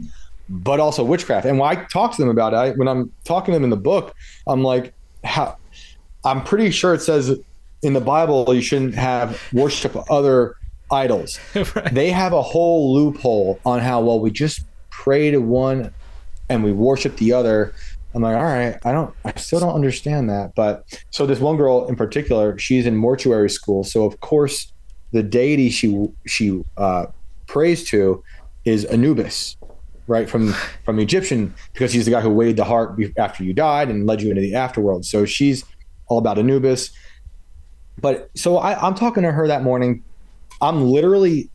but also witchcraft. And when I talk to them about it, I, when I'm talking to them in the book, I'm like, how, I'm pretty sure it says in the Bible you shouldn't have worship other idols. right. They have a whole loophole on how well we just pray to one and we worship the other I'm like, all right, I don't, I still don't understand that. But so this one girl in particular, she's in mortuary school. So of course, the deity she she uh, prays to is Anubis, right from from Egyptian, because he's the guy who weighed the heart after you died and led you into the afterworld. So she's all about Anubis. But so I, I'm talking to her that morning. I'm literally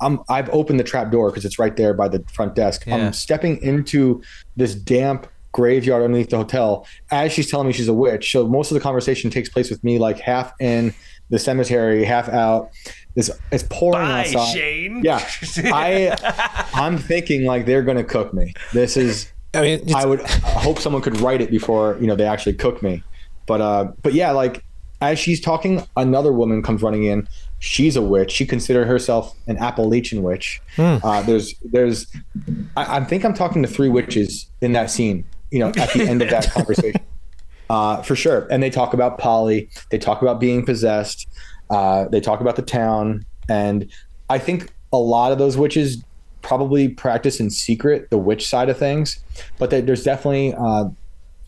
I'm I've opened the trap door because it's right there by the front desk. Yeah. I'm stepping into this damp graveyard underneath the hotel as she's telling me she's a witch. So most of the conversation takes place with me like half in the cemetery, half out. It's it's pouring Bye, outside. Shane. Yeah, I I'm thinking like they're gonna cook me. This is. I mean, I would hope someone could write it before you know they actually cook me. But uh, but yeah, like as she's talking, another woman comes running in. She's a witch. She considered herself an Appalachian witch. Hmm. Uh, there's there's I, I think I'm talking to three witches in that scene you know, at the end of that conversation. Uh, for sure. And they talk about Polly. They talk about being possessed. Uh, they talk about the town. And I think a lot of those witches probably practice in secret the witch side of things. But they, there's definitely uh,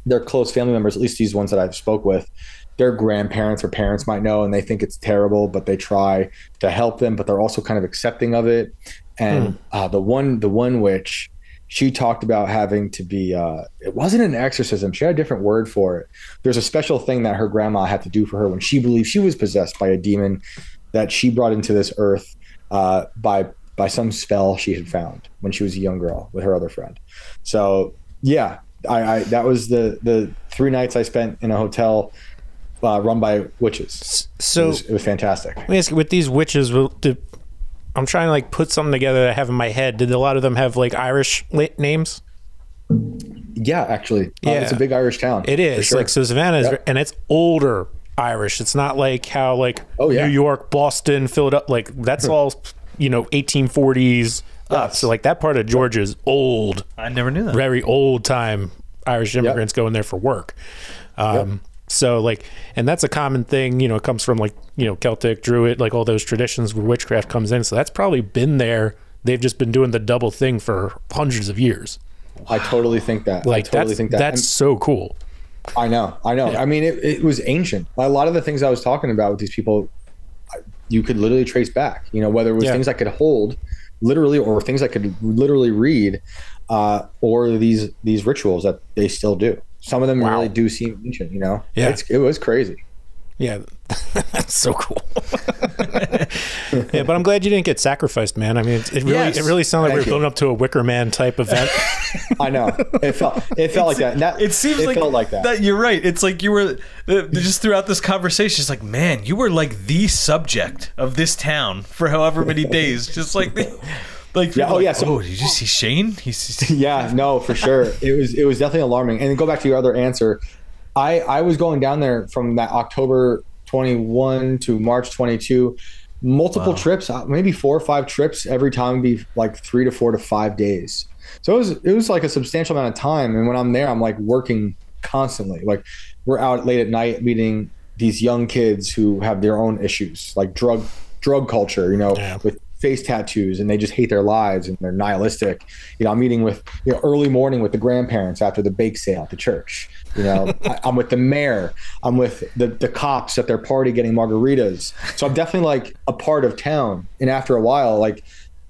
their close family members, at least these ones that I've spoke with. Their grandparents or parents might know, and they think it's terrible, but they try to help them. But they're also kind of accepting of it. And hmm. the one, the one witch, she talked about having to be uh, it wasn't an exorcism. She had a different word for it. There's a special thing that her grandma had to do for her when she believed she was possessed by a demon that she brought into this earth uh, by by some spell she had found when she was a young girl with her other friend. So yeah I, I that was the the three nights i spent in a hotel uh, run by witches. So it was, it was fantastic. Let me ask you, with these witches do, I'm trying to like put something together that I have in my head. Did a lot of them have like Irish names? Yeah, actually, yeah, uh, it's a big Irish town. It is sure. like so Savannah is, yep. and it's older Irish. It's not like how like oh, yeah. New York, Boston, Philadelphia. Like that's all you know, 1840s up. So like that part of Georgia is old. I never knew that. Very old time Irish immigrants yep. going there for work. Um, yep. So like, and that's a common thing. You know, it comes from like you know Celtic, Druid, like all those traditions where witchcraft comes in. So that's probably been there. They've just been doing the double thing for hundreds of years. I totally think that. Like I totally that's think that. that's And so cool. I know, I know. I mean, it, it was ancient. A lot of the things I was talking about with these people, you could literally trace back. You know, whether it was Yeah. things I could hold, literally, or things I could literally read, uh, or these these rituals that they still do. Some of them Wow. really do seem ancient. You know, Yeah. it's, it was crazy. Yeah, that's so cool. yeah, but I'm glad you didn't get sacrificed, man. I mean, it, it really Yes. it really sounded like we were you. building up to a Wicker Man type event. I know. It felt it felt like that. That It seems like, felt like that. You're right. It's like you were just throughout this conversation. It's like, man, you were like the subject of this town for however many days. Just like, like, Yeah, oh, like, yeah, so- oh, did you see Shane? He's yeah, no, for sure. It was it was definitely alarming. And go back to your other answer. I I was going down there from that October 21 to March 22, multiple Wow. trips, uh, maybe four or five trips every time would be like 3 to 4 to 5 days. So it was it was like a substantial amount of time and when I'm there I'm like working constantly. Like we're out late at night meeting these young kids who have their own issues, like drug drug culture, you know, Yeah. with face tattoos and they just hate their lives and they're nihilistic. You know, I'm meeting with you know early morning with the grandparents after the bake sale at the church. You know, I, I'm with the mayor. I'm with the the cops at their party getting margaritas. So I'm definitely like a part of town. And after a while, like,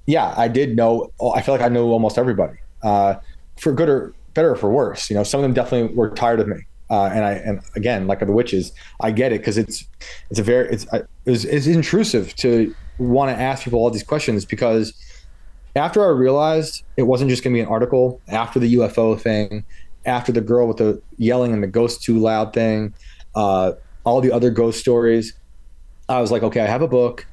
yeah, I did know. I feel like I know almost everybody, uh, for good or better or for worse. You know, some of them definitely were tired of me. Uh, and I and again, like the witches, I get it because it's it's a very it's it's, it's intrusive to want to ask people all these questions because after I realized it wasn't just going to be an article after the UFO thing, after the girl with the yelling and the ghost too loud thing, uh, all the other ghost stories, I was like, okay, I have a book,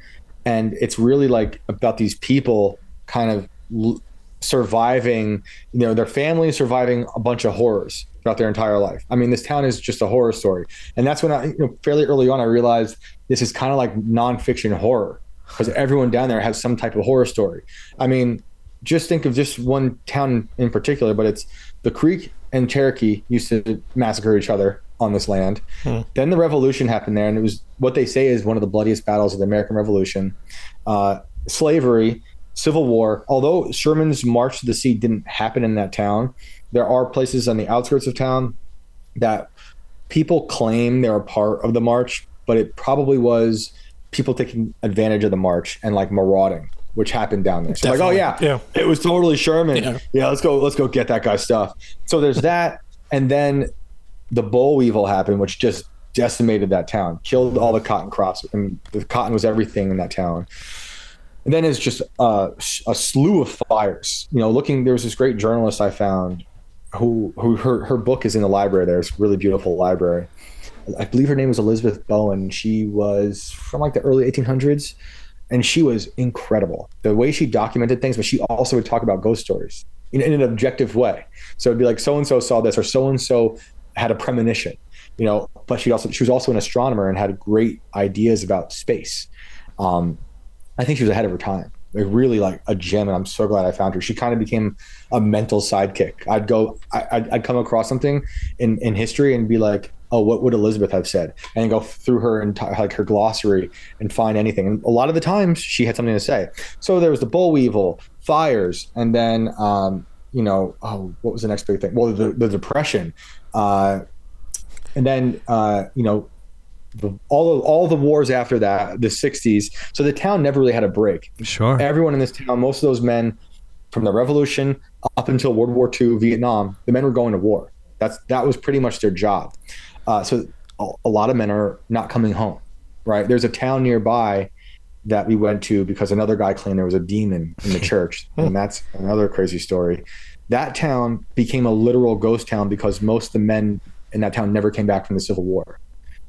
and it's really like about these people kind of l- surviving, you know, their family surviving a bunch of horrors throughout their entire life. I mean, this town is just a horror story, and that's when I, you know, fairly early on, I realized this is kind of like nonfiction horror because everyone down there has some type of horror story. I mean, just think of just one town in particular, but it's the Creek and Cherokee used to massacre each other on this land. Then the revolution happened there, and it was what they say is one of the bloodiest battles of the American Revolution. Uh, slavery, Civil War. Although Sherman's March to the Sea didn't happen in that town, there are places on the outskirts of town that people claim they're a part of the march, but it probably was people taking advantage of the march and like marauding, which happened down there. So like, oh yeah, Yeah. it was totally Sherman. Yeah. Yeah. let's go, let's go get that guy's stuff. So there's that, and then the boll weevil happened, which just decimated that town, killed all the cotton crops, and the cotton was everything in that town. And then it's just uh, a slew of fires. You know, looking there was this great journalist I found who who her her book is in the library. there. It's a really beautiful library. I believe her name was Elizabeth Bowen. She was from like the early 1800s, and she was incredible. The way she documented things, but she also would talk about ghost stories in, in an objective way. So it'd be like so and so saw this, or so and so had a premonition. You know, but she also she was also an astronomer and had great ideas about space. Um, I think she was ahead of her time. Like really like a gem, and I'm so glad I found her. She kind of became a mental sidekick. I'd go, I, I'd, I'd come across something in, in history and be like, oh, what would Elizabeth have said? And go through her entire like her glossary and find anything. And a lot of the times she had something to say. So there was the boll weevil, fires, and then um, you know, oh, what was the next big thing? Well, the, the depression, uh, and then uh, you know the, all of, all the wars after that, the '60s. So the town never really had a break. Sure. Everyone in this town, most of those men, from the Revolution up until World War II, Vietnam, the men were going to war. That's that was pretty much their job. Uh, so a, a lot of men are not coming home. Right? There's a town nearby that we went to because another guy claimed there was a demon in the church, and that's another crazy story. That town became a literal ghost town because most of the men in that town never came back from the Civil War.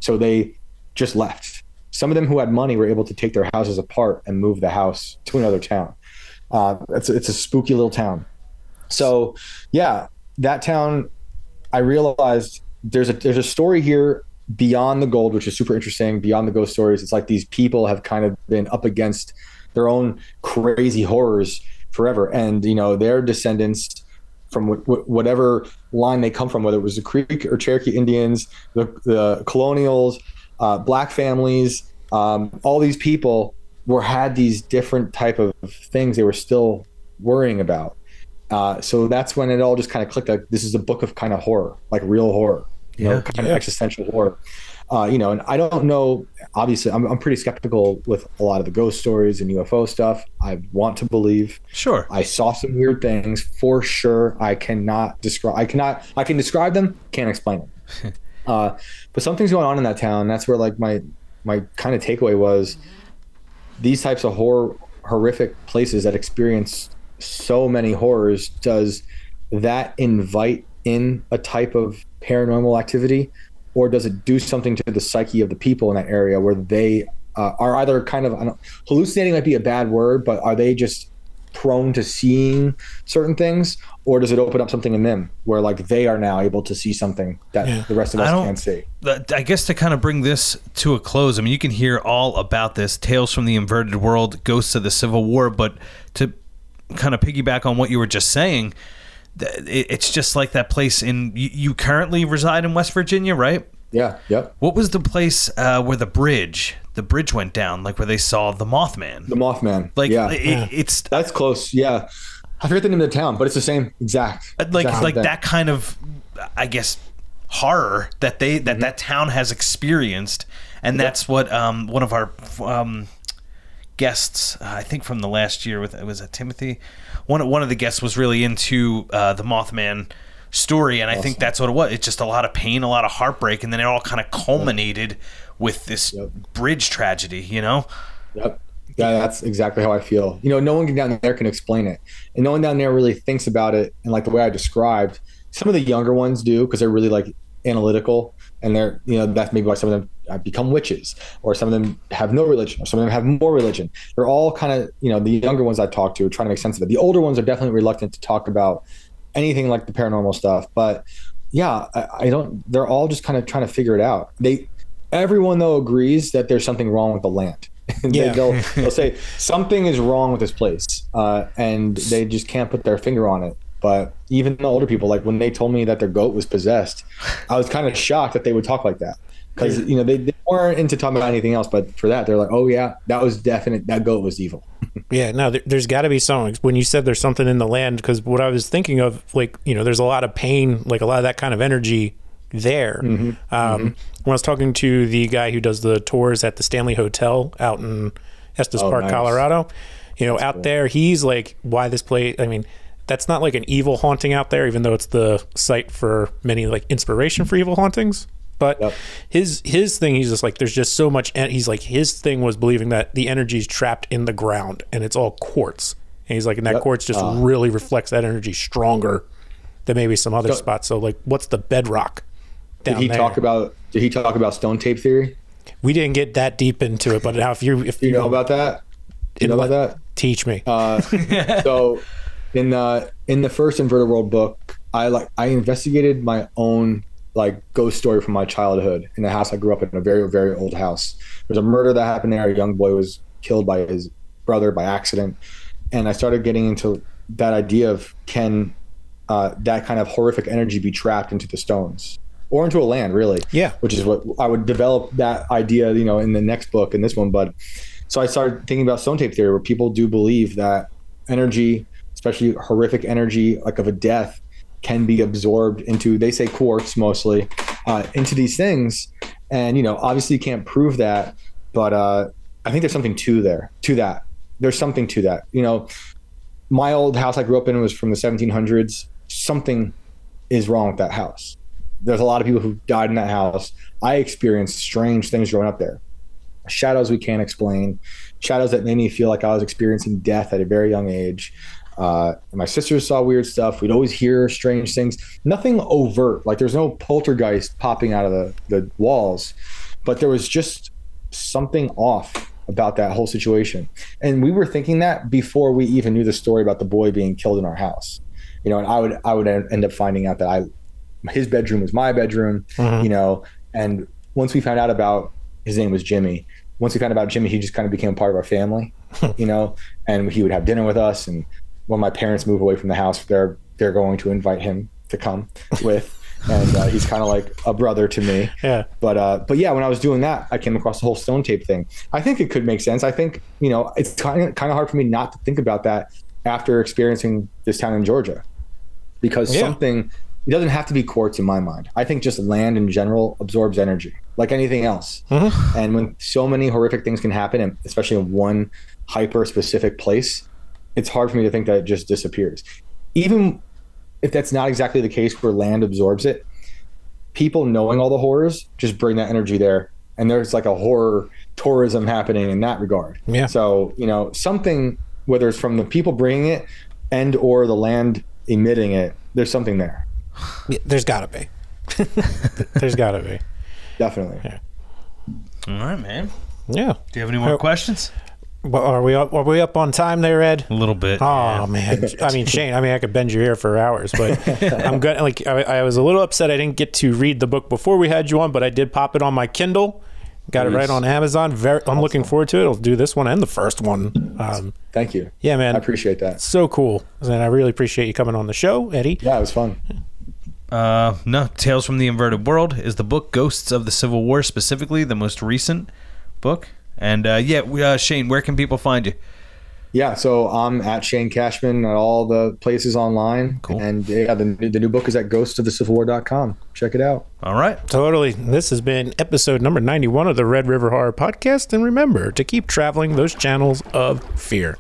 So they just left. Some of them who had money were able to take their houses apart and move the house to another town. Uh, it's, it's a spooky little town. So, yeah, that town, I realized there's a there's a story here beyond the gold, which is super interesting. Beyond the ghost stories, it's like these people have kind of been up against their own crazy horrors forever, and you know their descendants from wh- wh- whatever line they come from, whether it was the Creek or Cherokee Indians, the, the colonials, uh, black families, um, all these people were had these different type of things they were still worrying about. Uh, so that's when it all just kind of clicked. Like this is a book of kind of horror, like real horror, you know, kind of existential horror. Uh, you know, and I don't know. Obviously, I'm, I'm pretty skeptical with a lot of the ghost stories and UFO stuff. I want to believe. Sure. I saw some weird things for sure. I cannot describe. I cannot. I can describe them. Can't explain them. uh, but something's going on in that town. That's where like my my kind of takeaway was these types of horror horrific places that experience so many horrors. Does that invite in a type of paranormal activity or does it do something to the psyche of the people in that area where they uh, are either kind of hallucinating might be a bad word but are they just prone to seeing certain things or does it open up something in them where like they are now able to see something that yeah. the rest of us can't see i guess to kind of bring this to a close i mean you can hear all about this tales from the inverted world ghosts of the civil war but to kind of piggyback on what you were just saying it's just like that place in you, you currently reside in West Virginia, right? Yeah. Yep. What was the place uh, where the bridge the bridge went down, like where they saw the Mothman? The Mothman. Like yeah. It, it's that's close. Yeah. I forget the name of the town, but it's the same exact. Uh, like exact like thing. that kind of, I guess, horror that they that mm-hmm. that town has experienced, and yep. that's what um, one of our um, guests, uh, I think from the last year with it was it Timothy one one of the guests was really into uh, the Mothman story, and I think that's what it was. It's just a lot of pain, a lot of heartbreak, and then it all kind of culminated with this yep. bridge tragedy. You know. Yep. Yeah, that's exactly how I feel. You know, no one down there can explain it, and no one down there really thinks about it. And like the way I described, some of the younger ones do because they're really like analytical, and they're you know that's maybe why some of them become witches, or some of them have no religion, or some of them have more religion. They're all kind of, you know, the younger ones I talk to are trying to make sense of it. The older ones are definitely reluctant to talk about anything like the paranormal stuff. But yeah, I, I don't. They're all just kind of trying to figure it out. They, everyone though agrees that there's something wrong with the land. yeah. they, will they'll say something is wrong with this place, uh, and they just can't put their finger on it. But even the older people, like when they told me that their goat was possessed, I was kind of shocked that they would talk like that because you know they, they weren't into talking about anything else but for that they're like oh yeah that was definite that goat was evil yeah no there, has got to be something when you said there's something in the land because what i was thinking of like you know there's a lot of pain like a lot of that kind of energy there mm-hmm. Um, mm-hmm. when i was talking to the guy who does the tours at the stanley hotel out in estes oh, park nice. colorado you know that's out cool. there he's like why this place i mean that's not like an evil haunting out there even though it's the site for many like inspiration for evil hauntings but yep. his his thing, he's just like, there's just so much. And he's like, his thing was believing that the energy is trapped in the ground and it's all quartz. And he's like, and that yep. quartz just uh, really reflects that energy stronger than maybe some other so, spots. So like, what's the bedrock? did he there? talk about? Did he talk about stone tape theory? We didn't get that deep into it, but now if you if you know about that, you know about that. Teach me. Uh, so in the in the first inverted world book, I like I investigated my own like ghost story from my childhood in the house I grew up in, a very very old house. There's a murder that happened there. A young boy was killed by his brother by accident, and I started getting into that idea of can uh, that kind of horrific energy be trapped into the stones or into a land, really? Yeah, which is what I would develop that idea, you know, in the next book in this one. But so I started thinking about stone tape theory, where people do believe that energy, especially horrific energy, like of a death, can be absorbed into they say quartz mostly uh, into these things. And you know obviously you can't prove that but uh, i think there's something to there to that. There's something to that. You know my old house i grew up in was from the 1700s something is wrong with that house. There's a lot of people who died in that house. I experienced strange things growing up there. Shadows we can't explain. Shadows that made me feel like i was experiencing death at a very young age uh, my sisters saw weird stuff. We'd always hear strange things. Nothing overt. Like there's no poltergeist popping out of the, the walls, but there was just something off about that whole situation. And we were thinking that before we even knew the story about the boy being killed in our house. You know, and I would I would end up finding out that I his bedroom was my bedroom. Mm-hmm. You know, and once we found out about his name was Jimmy. Once we found out about Jimmy, he just kind of became a part of our family. you know, and he would have dinner with us and when my parents move away from the house, they're they're going to invite him to come with. and uh, he's kind of like a brother to me. Yeah. But uh, but yeah, when I was doing that, I came across the whole stone tape thing. I think it could make sense. I think you know it's kind of kind of hard for me not to think about that after experiencing this town in Georgia because Yeah. something it doesn't have to be quartz in my mind. I think just land in general absorbs energy like anything else. And when so many horrific things can happen, and especially in one hyper specific place, it's hard for me to think that it just disappears. Even if that's not exactly the case where land absorbs it, people knowing all the horrors just bring that energy there. And there's like a horror tourism happening in that regard. Yeah. So, you know, something, whether it's from the people bringing it and or the land emitting it, there's something there. Yeah, there's got to be. there's got to be. Definitely. All right, man. Yeah. Do you have any more Oh. questions? Well, are we up? Are we up on time there, Ed? A little bit. Oh man, I mean Shane. I mean I could bend your ear for hours, but I'm good. Like I, I was a little upset I didn't get to read the book before we had you on, but I did pop it on my Kindle. Got it right on Amazon. Very, I'm looking forward to it. I'll do this one and the first one. Um, Thank you. yeah, man, I appreciate that. so cool, and I really appreciate you coming on the show, Eddie. Yeah, it was fun. Uh, no, Tales from the Inverted World is the book. Ghosts of the Civil War, specifically the most recent book. And uh, yeah, we, uh, Shane, where can people find you? Yeah, so I'm at Shane Cashman at all the places online. Cool. And yeah, the, the new book is at ghostofthecivilwar.com. Check it out. All right. Totally. This has been episode number 91 of the Red River Horror Podcast, and remember to keep traveling those channels of fear.